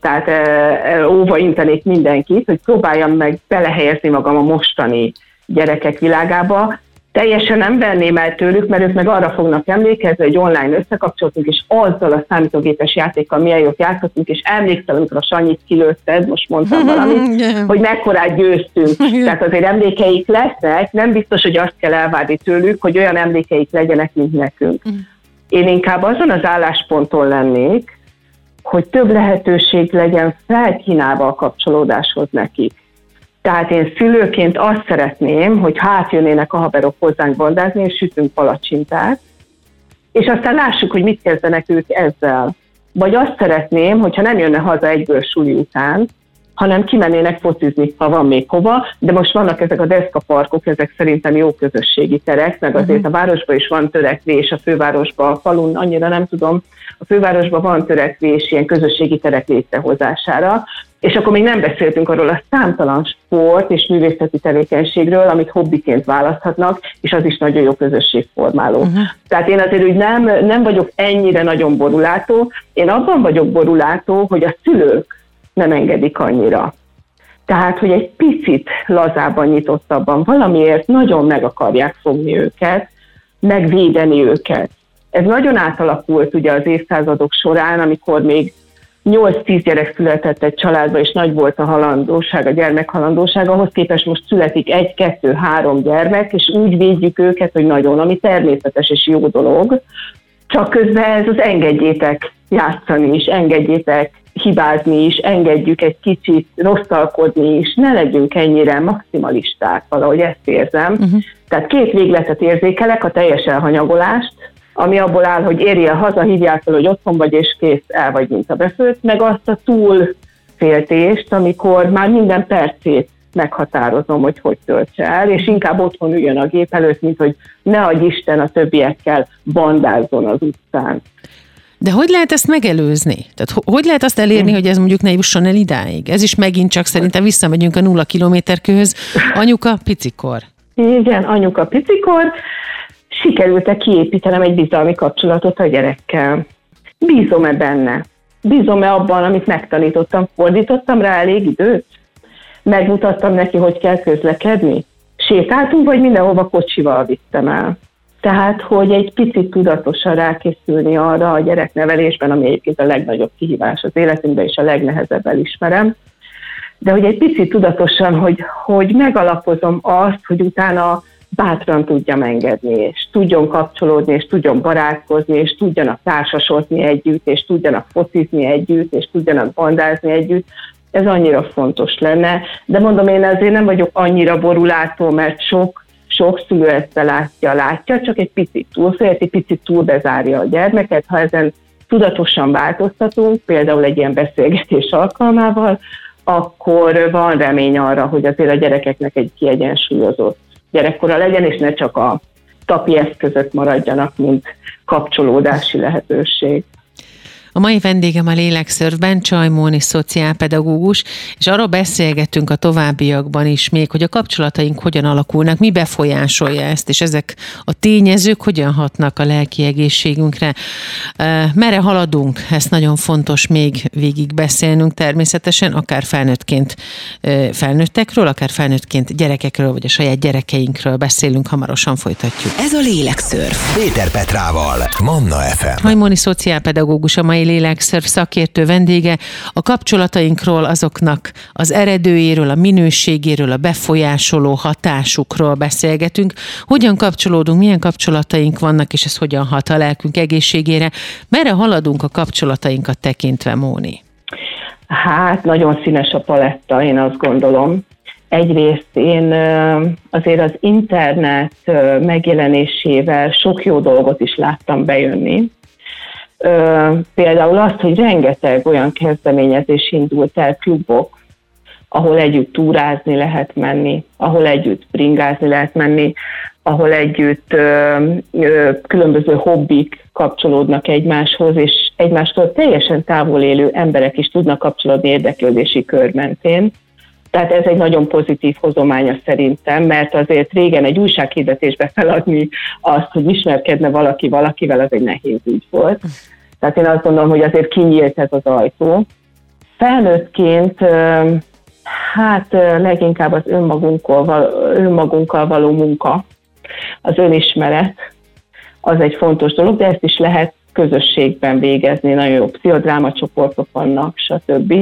tehát óva intenék mindenkit, hogy próbáljam meg belehelyezni magam a mostani gyerekek világába, teljesen nem venném el tőlük, mert ők meg arra fognak emlékezni, hogy online összekapcsoltunk, és azzal a számítógépes játékkal milyen jót játszottunk, és emlékszel, amikor a Sanyit kilőtted, most mondtam *laughs* valamit, hogy mekkorát győztünk. Tehát azért emlékeik lesznek, nem biztos, hogy azt kell elvárni tőlük, hogy olyan emlékeik legyenek, mint nekünk. Mm. Én inkább azon az állásponton lennék, hogy több lehetőség legyen felkínálva a kapcsolódáshoz nekik. Tehát én szülőként azt szeretném, hogy hát jönnének a haverok hozzánk bandázni, és sütünk palacsintát, és aztán lássuk, hogy mit kezdenek ők ezzel. Vagy azt szeretném, hogyha nem jönne haza egyből suli után, hanem kimennének focizni, ha van még hova, de most vannak ezek a deszkaparkok, ezek szerintem jó közösségi terek, meg azért uh-huh. a városban is van törekvés, a fővárosban, a falun annyira nem tudom, a fővárosban van törekvés ilyen közösségi terek létrehozására, és akkor még nem beszéltünk arról a számtalan sport és művészeti tevékenységről, amit hobbiként választhatnak, és az is nagyon jó közösségformáló. Uh-huh. Tehát én azért úgy nem, nem vagyok ennyire nagyon borulátó, én abban vagyok borulátó, hogy a szülők nem engedik annyira. Tehát, hogy egy picit lazában, nyitottabban valamiért nagyon meg akarják fogni őket, megvédeni őket. Ez nagyon átalakult ugye az évszázadok során, amikor még 8-10 gyerek született egy családba, és nagy volt a halandóság, a gyermek halandóság, ahhoz képest most születik egy, kettő, három gyermek, és úgy védjük őket, hogy nagyon, ami természetes és jó dolog, csak közben ez az engedjétek játszani is, engedjétek hibázni is, engedjük egy kicsit rosszalkodni is, ne legyünk ennyire maximalisták, valahogy ezt érzem. Uh-huh. Tehát két végletet érzékelek, a teljes elhanyagolást, ami abból áll, hogy érje haza, hívják fel, hogy otthon vagy, és kész, el vagy, mint a befőtt, meg azt a túlféltést, amikor már minden percét meghatározom, hogy hogy töltse el, és inkább otthon üljön a gép előtt, mint hogy ne adj Isten a többiekkel bandázzon az utcán.
De hogy lehet ezt megelőzni? Tehát hogy lehet azt elérni, hogy ez mondjuk ne jusson el idáig? Ez is megint csak szerintem visszamegyünk a nulla kilométerkőhöz. Anyuka picikor.
Igen, anyuka picikor. Sikerült-e kiépítenem egy bizalmi kapcsolatot a gyerekkel? Bízom-e benne? Bízom-e abban, amit megtanítottam? Fordítottam rá elég időt? Megmutattam neki, hogy kell közlekedni? Sétáltunk, vagy mindenhova kocsival vittem el? Tehát, hogy egy picit tudatosan rákészülni arra a gyereknevelésben, ami egyébként a legnagyobb kihívás az életünkben, és a legnehezebb elismerem, de hogy egy picit tudatosan, hogy, hogy megalapozom azt, hogy utána bátran tudjam engedni, és tudjon kapcsolódni, és tudjon barátkozni, és tudjanak társasodni együtt, és tudjanak focizni együtt, és tudjanak bandázni együtt, ez annyira fontos lenne. De mondom, én ezért nem vagyok annyira borulátó, mert sok sok szülő ezt látja, látja, csak egy picit túlfélt, egy picit túlbezárja a gyermeket. Ha ezen tudatosan változtatunk, például egy ilyen beszélgetés alkalmával, akkor van remény arra, hogy azért a gyerekeknek egy kiegyensúlyozott gyerekkora legyen, és ne csak a tapi eszközök maradjanak, mint kapcsolódási lehetőség.
A mai vendégem a Lélekszörfben Csajmóni szociálpedagógus, és arról beszélgetünk a továbbiakban is még, hogy a kapcsolataink hogyan alakulnak, mi befolyásolja ezt, és ezek a tényezők hogyan hatnak a lelki egészségünkre. Mere haladunk, ezt nagyon fontos még végig beszélnünk természetesen, akár felnőttként felnőttekről, akár felnőttként gyerekekről, vagy a saját gyerekeinkről beszélünk, hamarosan folytatjuk.
Ez a Lélekszörf. Péter Petrával, Manna FM.
Hajmoni szociálpedagógus a mai lélekszörf szakértő vendége. A kapcsolatainkról, azoknak az eredőjéről, a minőségéről, a befolyásoló hatásukról beszélgetünk. Hogyan kapcsolódunk, milyen kapcsolataink vannak, és ez hogyan hat a lelkünk egészségére. Merre haladunk a kapcsolatainkat tekintve, Móni?
Hát nagyon színes a paletta, én azt gondolom. Egyrészt én azért az internet megjelenésével sok jó dolgot is láttam bejönni, például azt, hogy rengeteg olyan kezdeményezés indult el klubok, ahol együtt túrázni lehet menni, ahol együtt bringázni lehet menni, ahol együtt ö, ö, különböző hobbik kapcsolódnak egymáshoz, és egymástól teljesen távol élő emberek is tudnak kapcsolódni érdeklődési kör mentén. Tehát ez egy nagyon pozitív hozománya szerintem, mert azért régen egy újsághirdetésbe feladni azt, hogy ismerkedne valaki valakivel, az egy nehéz ügy volt. Tehát én azt gondolom, hogy azért kinyílt ez az ajtó. Felnőttként hát leginkább az önmagunkkal, önmagunkkal való munka, az önismeret, az egy fontos dolog, de ezt is lehet közösségben végezni, nagyon jó pszichodráma csoportok vannak, stb.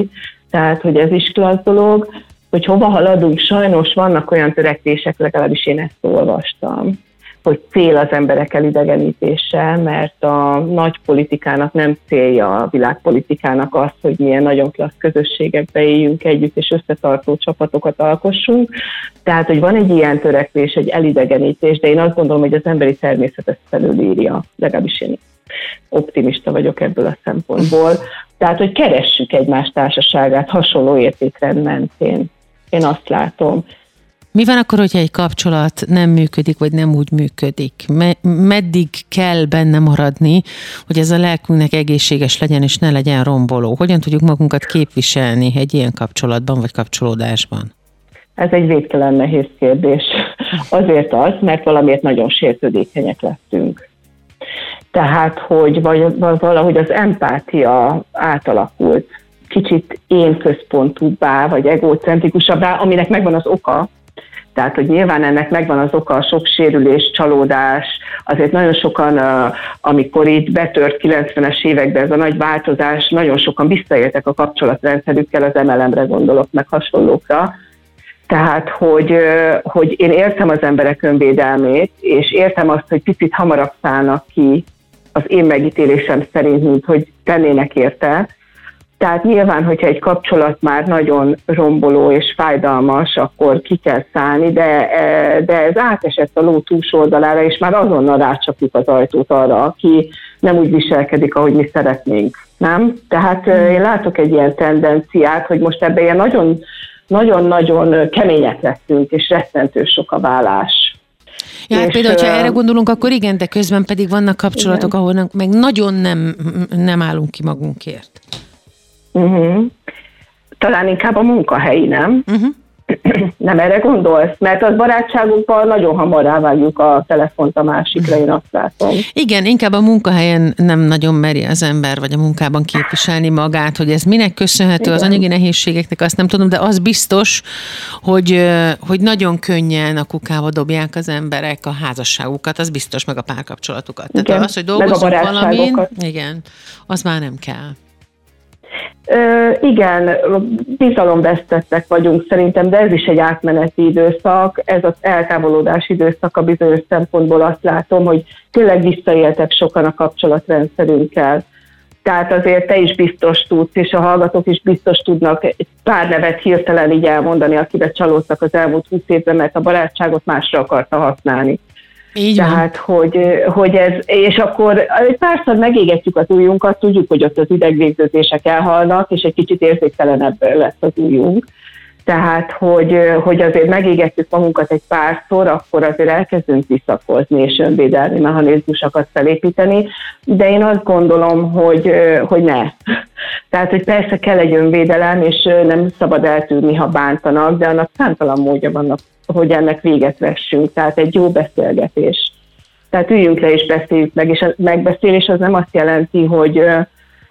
Tehát, hogy ez is klassz dolog, hogy hova haladunk, sajnos vannak olyan törekvések, legalábbis én ezt olvastam, hogy cél az emberek elidegenítése, mert a nagy politikának nem célja a világpolitikának az, hogy milyen nagyon klassz közösségekbe éljünk együtt, és összetartó csapatokat alkossunk. Tehát, hogy van egy ilyen törekvés, egy elidegenítés, de én azt gondolom, hogy az emberi természet ezt felülírja, legalábbis én optimista vagyok ebből a szempontból. Tehát, hogy keressük egymás társaságát hasonló értékrend mentén. Én azt látom.
Mi van akkor, hogyha egy kapcsolat nem működik, vagy nem úgy működik? Me- meddig kell benne maradni, hogy ez a lelkünknek egészséges legyen, és ne legyen romboló? Hogyan tudjuk magunkat képviselni egy ilyen kapcsolatban, vagy kapcsolódásban?
Ez egy végtelen nehéz kérdés. Azért az, mert valamiért nagyon sértődékenyek lettünk. Tehát, hogy vagy, valahogy az empátia átalakult, kicsit én központúbbá, vagy egocentrikusabbá, aminek megvan az oka, tehát, hogy nyilván ennek megvan az oka, a sok sérülés, csalódás. Azért nagyon sokan, amikor itt betört 90-es években ez a nagy változás, nagyon sokan visszaéltek a kapcsolatrendszerükkel, az MLM-re gondolok, meg hasonlókra. Tehát, hogy, hogy én értem az emberek önvédelmét, és értem azt, hogy picit hamarabb szállnak ki az én megítélésem szerint, mint hogy tennének érte, tehát nyilván, hogyha egy kapcsolat már nagyon romboló és fájdalmas, akkor ki kell szállni, de, e, de ez átesett a ló túlsó oldalára, és már azonnal rácsapjuk az ajtót arra, aki nem úgy viselkedik, ahogy mi szeretnénk. Nem? Tehát e, én látok egy ilyen tendenciát, hogy most ebben ilyen nagyon nagyon-nagyon kemények lettünk, és rettentő sok a vállás.
Ja, hát például, ha erre gondolunk, akkor igen, de közben pedig vannak kapcsolatok, igen. ahol meg nagyon nem, nem állunk ki magunkért.
Uh-huh. Talán inkább a munkahelyi, nem? Uh-huh. *clears throat* Nem erre gondolsz? Mert az barátságunkban nagyon hamar rávágjuk a telefont a másikra, én azt látom.
Igen, inkább a munkahelyen nem nagyon meri az ember, vagy a munkában képviselni magát, hogy ez minek köszönhető Igen. az anyagi nehézségeknek, azt nem tudom, de az biztos, hogy, hogy nagyon könnyen a kukába dobják az emberek a házasságukat, az biztos, meg a párkapcsolatukat. Tehát igen, az, hogy dolgozunk valamin, igen, az már nem kell.
Ö, igen, bizalomvesztettek vagyunk szerintem, de ez is egy átmeneti időszak, ez az eltávolodás időszaka bizonyos szempontból azt látom, hogy tényleg visszaéltek sokan a kapcsolatrendszerünkkel. Tehát azért te is biztos tudsz, és a hallgatók is biztos tudnak egy pár nevet hirtelen így elmondani, akibe csalódtak az elmúlt 20 évben, mert a barátságot másra akarta használni. Így Tehát, hogy, hogy ez, és akkor egy párszor megégetjük az ujjunkat, tudjuk, hogy ott az idegvégződések elhalnak, és egy kicsit érzéktelenebb lesz az ujjunk. Tehát, hogy, hogy azért megégetjük magunkat egy párszor, akkor azért elkezdünk visszakozni és önvédelmi mechanizmusokat felépíteni, de én azt gondolom, hogy, hogy ne. *laughs* Tehát, hogy persze kell egy önvédelem, és nem szabad eltűrni, ha bántanak, de annak számtalan módja vannak hogy ennek véget vessünk. Tehát egy jó beszélgetés. Tehát üljünk le és beszéljük meg, és a megbeszélés az nem azt jelenti, hogy,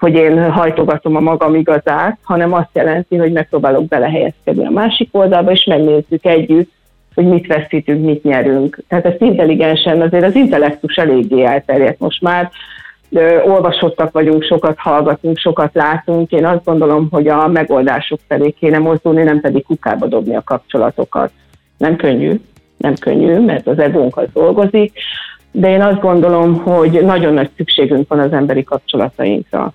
hogy én hajtogatom a magam igazát, hanem azt jelenti, hogy megpróbálok belehelyezkedni a másik oldalba, és megnézzük együtt, hogy mit veszítünk, mit nyerünk. Tehát ezt intelligensen, azért az intellektus eléggé elterjedt most már, olvasottak vagyunk, sokat hallgatunk, sokat látunk. Én azt gondolom, hogy a megoldások felé kéne mozdulni, nem pedig kukába dobni a kapcsolatokat. Nem könnyű, nem könnyű, mert az egónk az dolgozik, de én azt gondolom, hogy nagyon nagy szükségünk van az emberi kapcsolatainkra.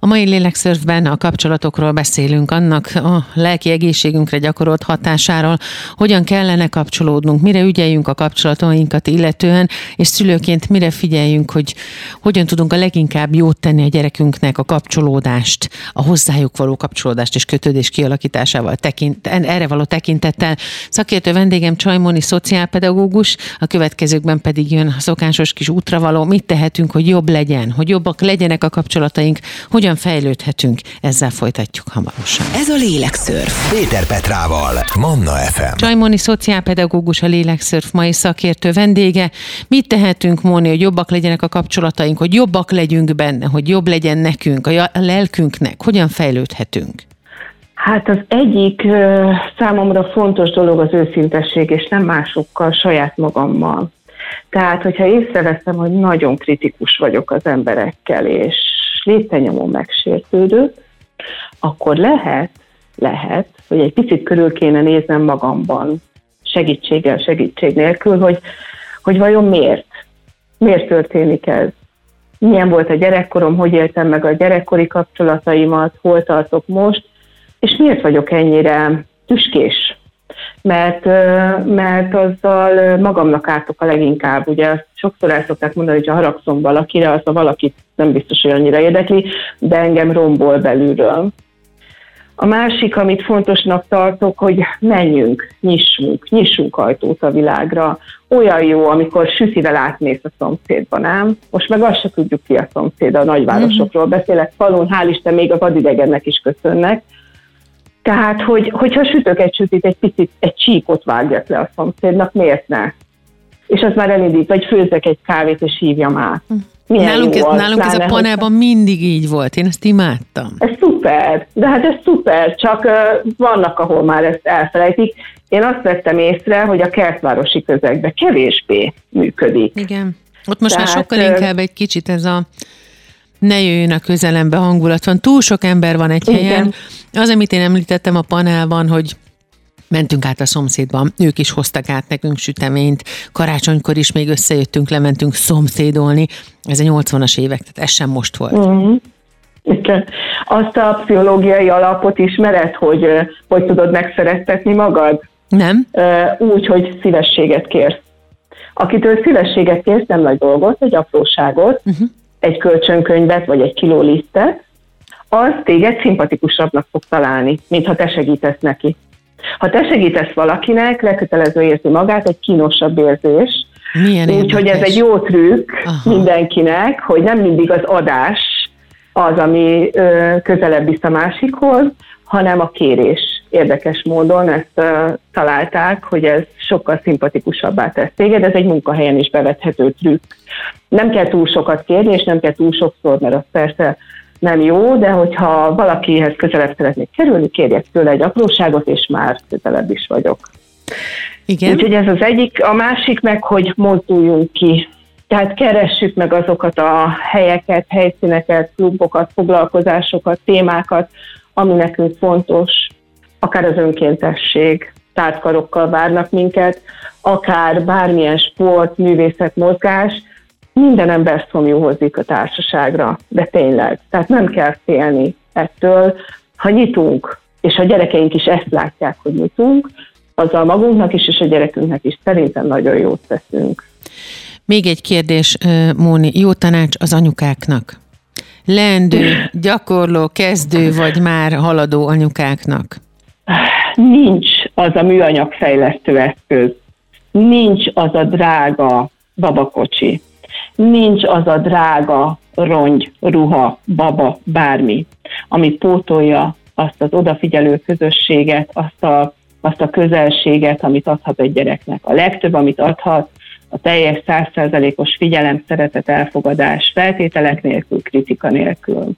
A mai lélekszörfben a kapcsolatokról beszélünk, annak a lelki egészségünkre gyakorolt hatásáról, hogyan kellene kapcsolódnunk, mire ügyeljünk a kapcsolatainkat illetően, és szülőként mire figyeljünk, hogy hogyan tudunk a leginkább jót tenni a gyerekünknek a kapcsolódást, a hozzájuk való kapcsolódást és kötődés kialakításával, tekint, erre való tekintettel. Szakértő vendégem Csajmoni szociálpedagógus, a következőkben pedig jön a szokásos kis útravaló, mit tehetünk, hogy jobb legyen, hogy jobbak legyenek a kapcsolataink, hogyan hogyan fejlődhetünk, ezzel folytatjuk hamarosan.
Ez a Lélekszörf. Péter Petrával, Manna FM.
Csajmoni szociálpedagógus, a Lélekszörf mai szakértő vendége. Mit tehetünk, Móni, hogy jobbak legyenek a kapcsolataink, hogy jobbak legyünk benne, hogy jobb legyen nekünk, a lelkünknek, hogyan fejlődhetünk?
Hát az egyik számomra fontos dolog az őszintesség, és nem másokkal, saját magammal. Tehát, hogyha észreveszem, hogy nagyon kritikus vagyok az emberekkel, és léttenyomó megsértődött, akkor lehet, lehet, hogy egy picit körül kéne néznem magamban, segítséggel, segítség nélkül, hogy, hogy vajon miért? Miért történik ez? Milyen volt a gyerekkorom, hogy éltem meg a gyerekkori kapcsolataimat, hol tartok most, és miért vagyok ennyire tüskés? Mert, mert azzal magamnak ártok a leginkább. Ugye sokszor el szokták mondani, hogy ha haragszom valakire, az a valakit nem biztos, hogy annyira érdekli, de engem rombol belülről. A másik, amit fontosnak tartok, hogy menjünk, nyissunk, nyissunk ajtót a világra. Olyan jó, amikor sütivel átmész a szomszédban, nem? Most meg azt se tudjuk ki a szomszéd, a nagyvárosokról mhm. beszélek, falun, hál' Isten, még a vadidegennek is köszönnek. Tehát, hogy, hogyha sütök egy sütit, egy picit, egy csíkot vágjak le a szomszédnak, miért ne? És az már elindít, vagy főzek egy kávét, és hívjam át. Mhm.
Milyen nálunk ez, nálunk ez a panelban mindig így volt, én ezt imádtam.
Ez szuper, de hát ez szuper, csak uh, vannak, ahol már ezt elfelejtik. Én azt vettem észre, hogy a kertvárosi közegben kevésbé működik.
Igen, ott most Tehát, már sokkal inkább egy kicsit ez a ne jöjjön a közelembe hangulat van. Túl sok ember van egy igen. helyen. Az, amit én említettem a panelban, hogy mentünk át a szomszédban, ők is hoztak át nekünk süteményt, karácsonykor is még összejöttünk, lementünk szomszédolni, ez a 80-as évek, tehát ez sem most volt.
Uh-huh. Igen. Azt a pszichológiai alapot ismered, hogy hogy tudod megszerettetni magad?
Nem.
Úgy, hogy szívességet kérsz. Akitől szívességet kérsz, nem nagy dolgot, egy apróságot, uh-huh. Egy kölcsönkönyvet, vagy egy kiló lisztet, az téged szimpatikusabbnak fog találni, mintha te segítesz neki. Ha te segítesz valakinek, lekötelező érzi magát, egy kínosabb érzés. Úgyhogy ez egy jó trükk Aha. mindenkinek, hogy nem mindig az adás az, ami ö, közelebb visz a másikhoz, hanem a kérés. Érdekes módon ezt ö, találták, hogy ez sokkal szimpatikusabbá tesz téged, ez egy munkahelyen is bevethető trükk. Nem kell túl sokat kérni, és nem kell túl sokszor, mert az persze nem jó, de hogyha valakihez közelebb szeretnék kerülni, kérjek tőle egy apróságot, és már közelebb is vagyok.
Igen.
Úgyhogy ez az egyik, a másik meg, hogy mozduljunk ki. Tehát keressük meg azokat a helyeket, helyszíneket, klubokat, foglalkozásokat, témákat, ami nekünk fontos, akár az önkéntesség, tártkarokkal várnak minket, akár bármilyen sport, művészet, mozgás, minden ember szomjúhozik a társaságra, de tényleg. Tehát nem kell félni ettől. Ha nyitunk, és a gyerekeink is ezt látják, hogy nyitunk, azzal magunknak is, és a gyerekünknek is szerintem nagyon jót teszünk.
Még egy kérdés, Móni, jó tanács az anyukáknak. Lendő, gyakorló, kezdő, vagy már haladó anyukáknak?
Nincs az a műanyag fejlesztő eszköz, nincs az a drága babakocsi, nincs az a drága rongy, ruha, baba, bármi, ami pótolja azt az odafigyelő közösséget, azt a, azt a közelséget, amit adhat egy gyereknek. A legtöbb, amit adhat, a teljes százszerzelékos figyelem, szeretet, elfogadás, feltételek nélkül, kritika nélkül.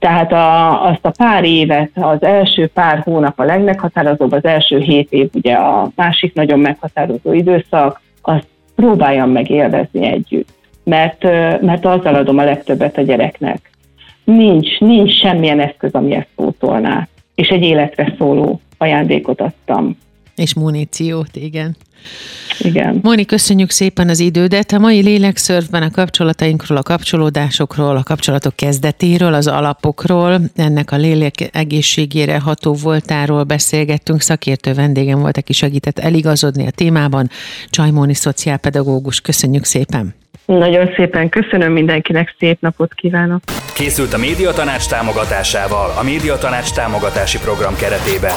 Tehát a, azt a pár évet, az első pár hónap a legmeghatározóbb, az első hét év ugye a másik nagyon meghatározó időszak, azt próbáljam meg élvezni együtt, mert, mert azzal adom a legtöbbet a gyereknek. Nincs, nincs semmilyen eszköz, ami ezt pótolná, és egy életre szóló ajándékot adtam.
És muníciót, igen.
Igen.
Moni, köszönjük szépen az idődet. A mai lélekszörfben a kapcsolatainkról, a kapcsolódásokról, a kapcsolatok kezdetéről, az alapokról, ennek a lélek egészségére ható voltáról beszélgettünk. Szakértő vendégem volt, aki segített eligazodni a témában. Csajmóni szociálpedagógus, köszönjük szépen.
Nagyon szépen köszönöm mindenkinek, szép napot kívánok.
Készült a Médiatanács támogatásával, a Médiatanács támogatási program keretében.